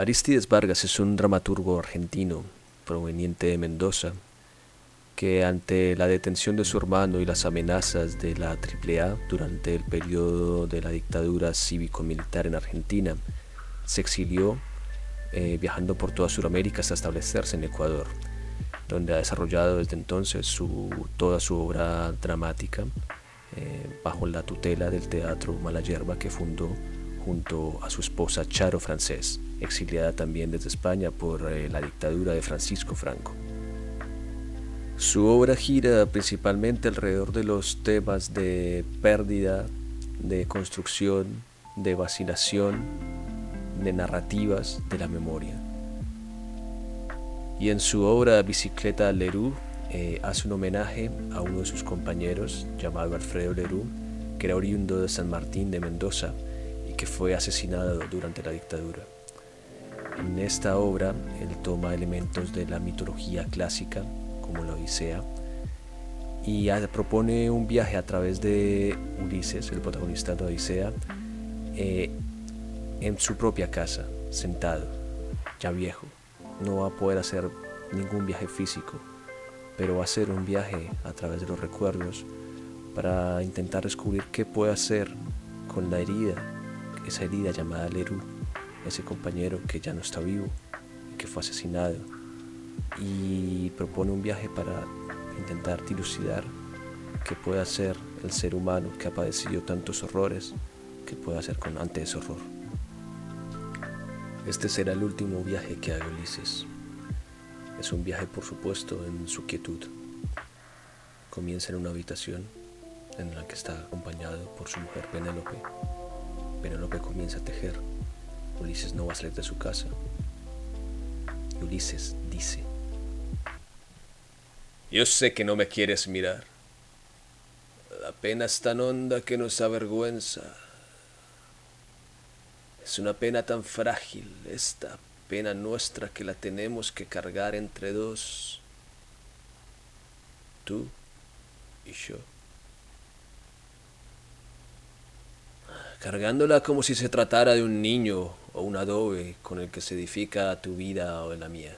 Aristides Vargas es un dramaturgo argentino proveniente de Mendoza que ante la detención de su hermano y las amenazas de la AAA durante el periodo de la dictadura cívico-militar en Argentina, se exilió eh, viajando por toda Sudamérica hasta establecerse en Ecuador, donde ha desarrollado desde entonces su, toda su obra dramática eh, bajo la tutela del Teatro Malayerba que fundó junto a su esposa Charo Francés, exiliada también desde España por eh, la dictadura de Francisco Franco. Su obra gira principalmente alrededor de los temas de pérdida, de construcción, de vacilación, de narrativas de la memoria. Y en su obra Bicicleta Leroux eh, hace un homenaje a uno de sus compañeros llamado Alfredo Leroux, que era oriundo de San Martín de Mendoza, que fue asesinado durante la dictadura. En esta obra él toma elementos de la mitología clásica, como la Odisea, y propone un viaje a través de Ulises, el protagonista de Odisea, eh, en su propia casa, sentado, ya viejo. No va a poder hacer ningún viaje físico, pero va a hacer un viaje a través de los recuerdos para intentar descubrir qué puede hacer con la herida esa herida llamada Leru, ese compañero que ya no está vivo, que fue asesinado, y propone un viaje para intentar dilucidar qué puede hacer el ser humano que ha padecido tantos horrores, qué puede hacer con ante ese horror. Este será el último viaje que haga Ulises. Es un viaje, por supuesto, en su quietud. Comienza en una habitación en la que está acompañado por su mujer Penélope Penélope comienza a tejer. Ulises no va a salir de su casa. Y Ulises dice, Yo sé que no me quieres mirar. La pena es tan honda que nos avergüenza. Es una pena tan frágil, esta pena nuestra que la tenemos que cargar entre dos. Tú y yo. Cargándola como si se tratara de un niño o un adobe con el que se edifica tu vida o la mía.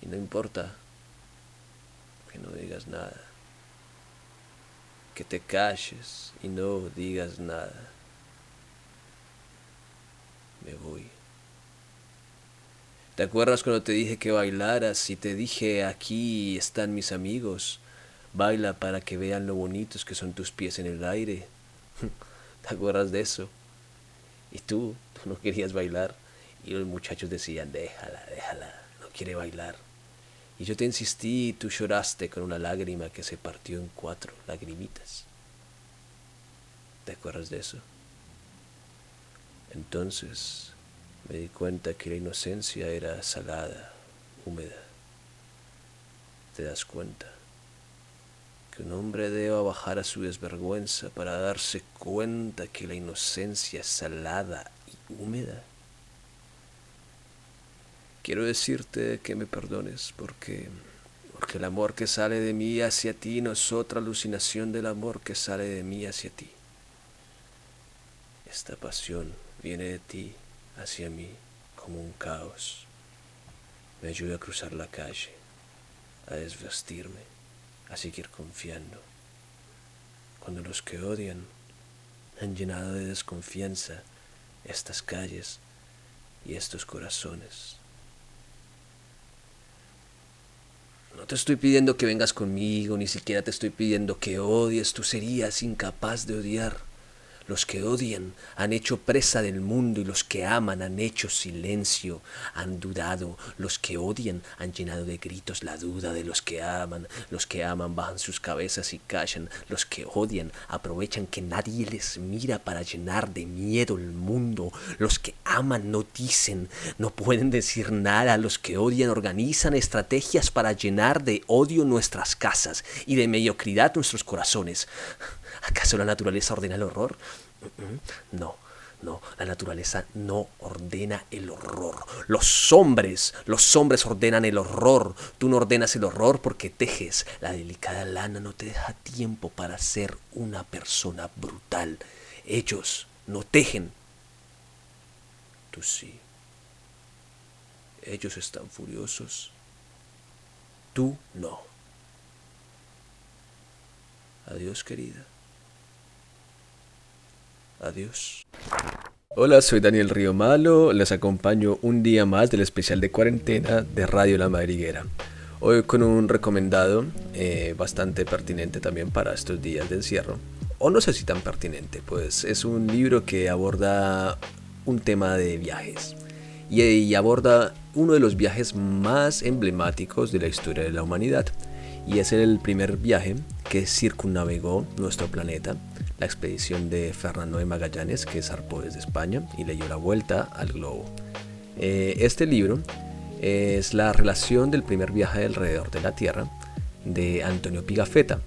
Y no importa que no digas nada, que te calles y no digas nada. Me voy. ¿Te acuerdas cuando te dije que bailaras y te dije aquí están mis amigos? Baila para que vean lo bonitos que son tus pies en el aire. ¿Te acuerdas de eso? Y tú, tú no querías bailar. Y los muchachos decían, déjala, déjala, no quiere bailar. Y yo te insistí y tú lloraste con una lágrima que se partió en cuatro lagrimitas. ¿Te acuerdas de eso? Entonces me di cuenta que la inocencia era salada, húmeda. ¿Te das cuenta? Un hombre deba bajar a su desvergüenza para darse cuenta que la inocencia es salada y húmeda. Quiero decirte que me perdones porque, porque el amor que sale de mí hacia ti no es otra alucinación del amor que sale de mí hacia ti. Esta pasión viene de ti hacia mí como un caos. Me ayuda a cruzar la calle, a desvestirme a seguir confiando. Cuando los que odian han llenado de desconfianza estas calles y estos corazones. No te estoy pidiendo que vengas conmigo, ni siquiera te estoy pidiendo que odies, tú serías incapaz de odiar. Los que odian han hecho presa del mundo y los que aman han hecho silencio, han dudado. Los que odian han llenado de gritos la duda de los que aman. Los que aman bajan sus cabezas y callan. Los que odian aprovechan que nadie les mira para llenar de miedo el mundo. Los que aman no dicen, no pueden decir nada. Los que odian organizan estrategias para llenar de odio nuestras casas y de mediocridad nuestros corazones. ¿Acaso la naturaleza ordena el horror? No, no, la naturaleza no ordena el horror. Los hombres, los hombres ordenan el horror. Tú no ordenas el horror porque tejes. La delicada lana no te deja tiempo para ser una persona brutal. Ellos no tejen. Tú sí. Ellos están furiosos. Tú no. Adiós, querida. Adiós. Hola, soy Daniel Río Malo. Les acompaño un día más del especial de cuarentena de Radio La Madriguera. Hoy con un recomendado eh, bastante pertinente también para estos días de encierro. O no sé si tan pertinente, pues es un libro que aborda un tema de viajes. y aborda uno de los viajes más emblemáticos de la historia de la humanidad. Y es el primer viaje que circunnavegó nuestro planeta, la expedición de Fernando de Magallanes, que zarpó desde España y le dio la vuelta al globo. Eh, este libro es la relación del primer viaje alrededor de la Tierra de Antonio Pigafetta.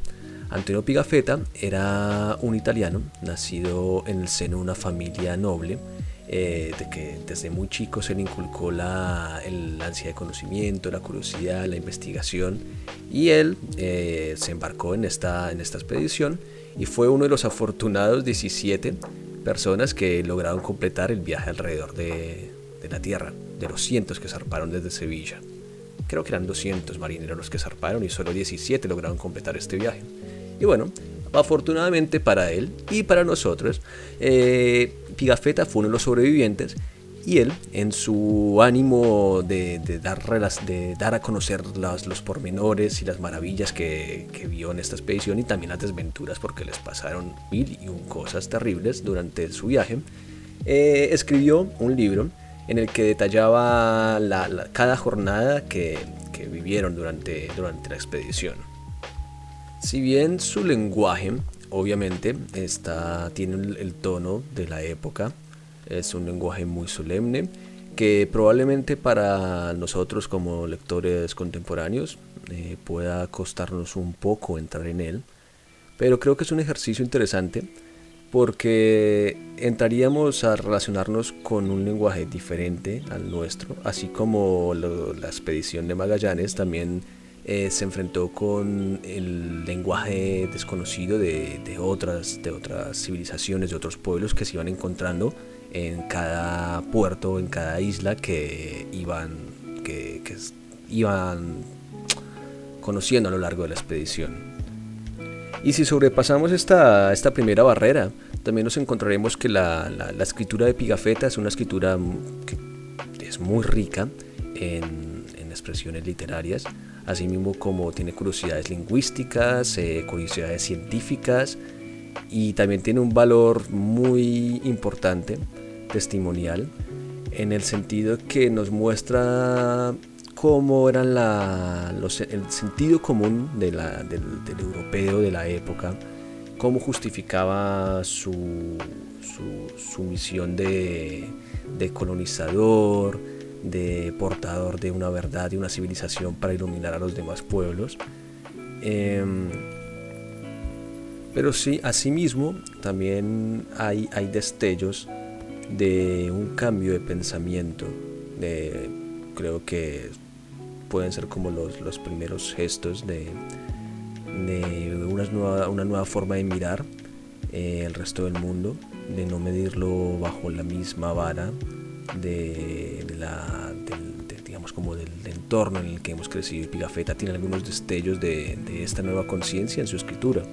Antonio Pigafetta era un italiano nacido en el seno de una familia noble eh, de que desde muy chico se le inculcó la, ansia de conocimiento, la curiosidad, la investigación y él eh, se embarcó en esta, en esta expedición y fue uno de los afortunados 17 personas que lograron completar el viaje alrededor de, de la Tierra, de los cientos que zarparon desde Sevilla. Creo que eran 200 marineros los que zarparon y solo 17 lograron completar este viaje. Y bueno, Afortunadamente para él y para nosotros, eh, Pigafetta fue uno de los sobrevivientes y él, en su ánimo de, dar, de dar, a conocer los, pormenores y las maravillas que, vio en esta expedición y también las desventuras porque les pasaron mil y un cosas terribles durante su viaje, eh, escribió un libro en el que detallaba cada jornada que, que vivieron durante, durante la expedición. Si bien su lenguaje, obviamente, está, tiene el, tono de la época, es un lenguaje muy solemne, que probablemente para nosotros como lectores contemporáneos eh, pueda costarnos un poco entrar en él, pero creo que es un ejercicio interesante porque entraríamos a relacionarnos con un lenguaje diferente al nuestro, así como la expedición de Magallanes también eh, se enfrentó con el lenguaje desconocido de, otras, de otras civilizaciones, de otros pueblos que se iban encontrando en cada puerto, en cada isla que iban, que, iban conociendo a lo largo de la expedición. Y si sobrepasamos esta, esta primera barrera, también nos encontraremos que la, la, escritura de Pigafetta es una escritura que es muy rica en, en expresiones literarias, asimismo como tiene curiosidades lingüísticas, eh, curiosidades científicas y también tiene un valor muy importante, testimonial, en el sentido que nos muestra cómo eran la, el sentido común del, europeo de la época, cómo justificaba su, su, misión de, de colonizador, de portador de una verdad y una civilización para iluminar a los demás pueblos. Em, pero sí, asimismo, también hay, hay destellos de un cambio de pensamiento. De, creo que pueden ser como los, los primeros gestos de, de una, nueva, una nueva forma de mirar eh, el resto del mundo, de no medirlo bajo la misma vara de, la, del, digamos como del, entorno en el que hemos crecido. Y Pigafetta tiene algunos destellos de, esta nueva conciencia en su escritura.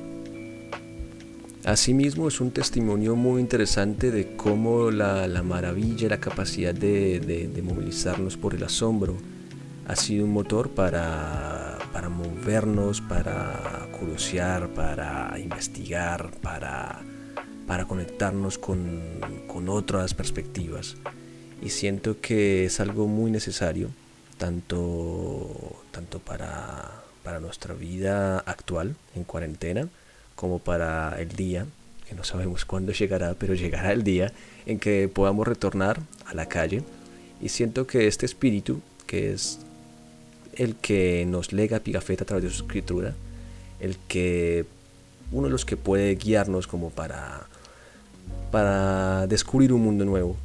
Asimismo es un testimonio muy interesante de cómo la, la maravilla, la capacidad de, movilizarnos por el asombro ha sido un motor para, para movernos, para curiosear, para investigar, para, para conectarnos con, con otras perspectivas y siento que es algo muy necesario tanto, tanto para, para nuestra vida actual en cuarentena como para el día, que no sabemos cuándo llegará, pero llegará el día en que podamos retornar a la calle. Y siento que este espíritu, que es el que nos lega Pigafetta a través de su escritura, el que uno de los que puede guiarnos como para para descubrir un mundo nuevo,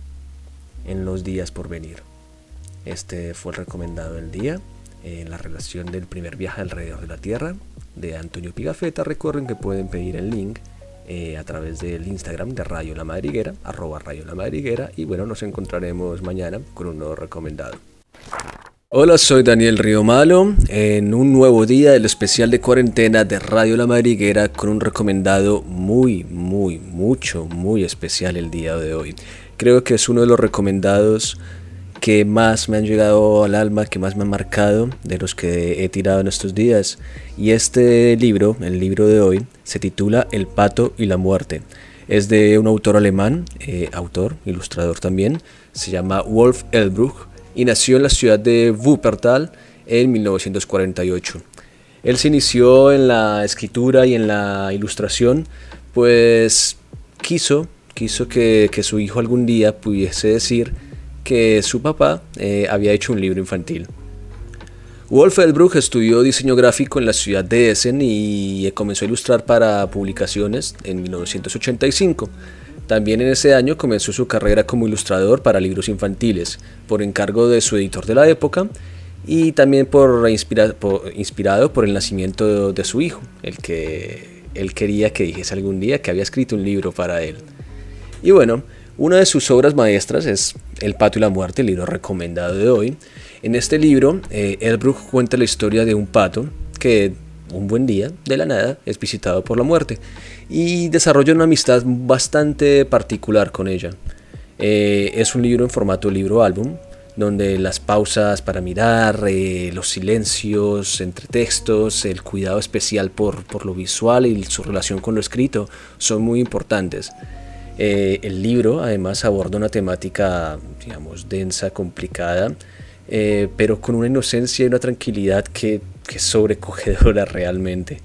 en los días por venir. Este fue el recomendado del día, en la relación del primer viaje alrededor de la Tierra de Antonio Pigafetta. Recuerden que pueden pedir el link eh, a través del Instagram de Rayo La Madriguera, arroba Rayo La Madriguera, y bueno, nos encontraremos mañana con un nuevo recomendado. Hola, soy Daniel Río Malo en un nuevo día del especial de cuarentena de Radio La Madriguera con un recomendado muy, muy, mucho, muy especial el día de hoy. Creo que es uno de los recomendados que más me han llegado al alma, que más me han marcado de los que he tirado en estos días. Y este libro, el libro de hoy, se titula El pato y la muerte. Es de un autor alemán, eh, autor, ilustrador también, se llama Wolf Elbruch y nació en la ciudad de Wuppertal en 1948. Él se inició en la escritura y en la ilustración, pues quiso, quiso que, su hijo algún día pudiese decir que su papá eh, había hecho un libro infantil. Wolf Elbruch estudió diseño gráfico en la ciudad de Essen y comenzó a ilustrar para publicaciones en 1985. También en ese año comenzó su carrera como ilustrador para libros infantiles, por encargo de su editor de la época y también por, inspirado por el nacimiento de, su hijo, el que él quería que dijese algún día que había escrito un libro para él. Y bueno, una de sus obras maestras es El Pato y la Muerte, el libro recomendado de hoy. En este libro, eh, cuenta la historia de un pato que un buen día, de la nada, es visitado por la muerte y desarrolla una amistad bastante particular con ella. Eh, es un libro en formato libro-álbum, donde las pausas para mirar, eh, los silencios entre textos, el cuidado especial por, por, lo visual y su relación con lo escrito son muy importantes. Eh, el libro además aborda una temática, digamos, densa, complicada, pero con una inocencia y una tranquilidad que que sobrecogedora realmente.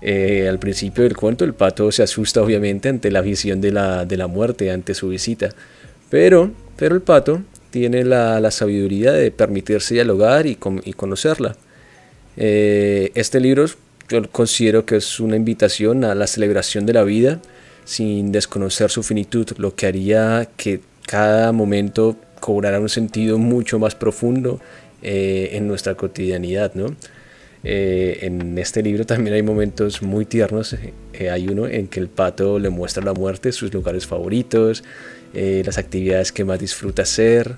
Eh, al principio del cuento el pato se asusta obviamente ante la visión de la, de la muerte, ante su visita, pero, pero el pato tiene la, la sabiduría de permitirse dialogar y, y conocerla. Eh, este libro yo considero que es una invitación a la celebración de la vida sin desconocer su finitud, lo que haría que cada momento cobrara un sentido mucho más profundo eh, en nuestra cotidianidad, ¿no? Eh, en este libro también hay momentos muy tiernos. Eh, hay uno en que el pato le muestra la muerte sus lugares favoritos, las actividades que más disfruta hacer.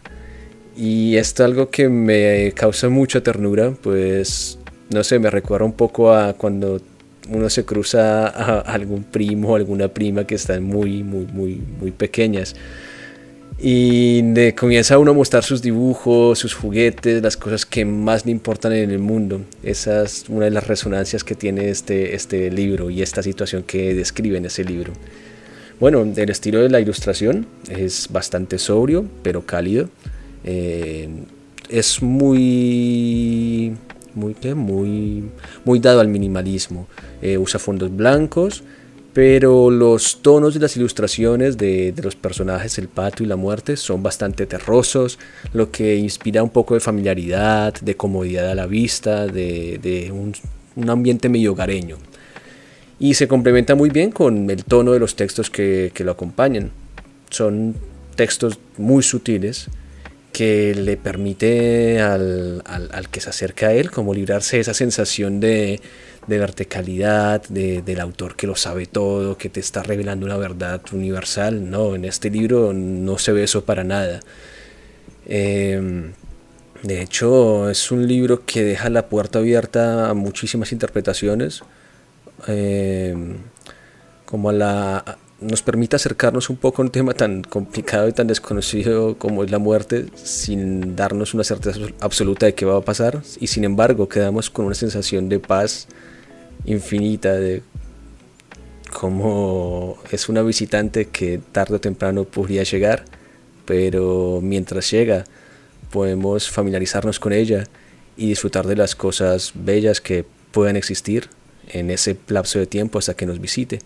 Y esto es algo que me causa mucha ternura, pues no sé, me recuerda un poco a cuando uno se cruza a algún primo o alguna prima que están muy, muy, muy, muy pequeñas y de, comienza uno a mostrar sus dibujos, sus juguetes, las cosas que más le importan en el mundo. Esa es una de las resonancias que tiene este, este libro y esta situación que describe en ese libro. Bueno, el estilo de la ilustración es bastante sobrio, pero cálido. Eh, es muy, muy, muy, muy dado al minimalismo. Eh, usa fondos blancos pero los tonos de las ilustraciones de, los personajes, el pato y la muerte, son bastante terrosos, lo que inspira un poco de familiaridad, de comodidad a la vista, de, un, ambiente medio hogareño. Y se complementa muy bien con el tono de los textos que, lo acompañan. Son textos muy sutiles que le permite al, al que se acerca a él como librarse de esa sensación de, de verticalidad, de, del autor que lo sabe todo, que te está revelando una verdad universal. No, en este libro no se ve eso para nada. Em, de hecho, es un libro que deja la puerta abierta a muchísimas interpretaciones, em, como a la, nos permite acercarnos un poco a un tema tan complicado y tan desconocido como es la muerte, sin darnos una certeza absoluta de qué va a pasar, y sin embargo quedamos con una sensación de paz infinita de cómo es una visitante que tarde o temprano podría llegar, pero mientras llega podemos familiarizarnos con ella y disfrutar de las cosas bellas que puedan existir en ese lapso de tiempo hasta que nos visite.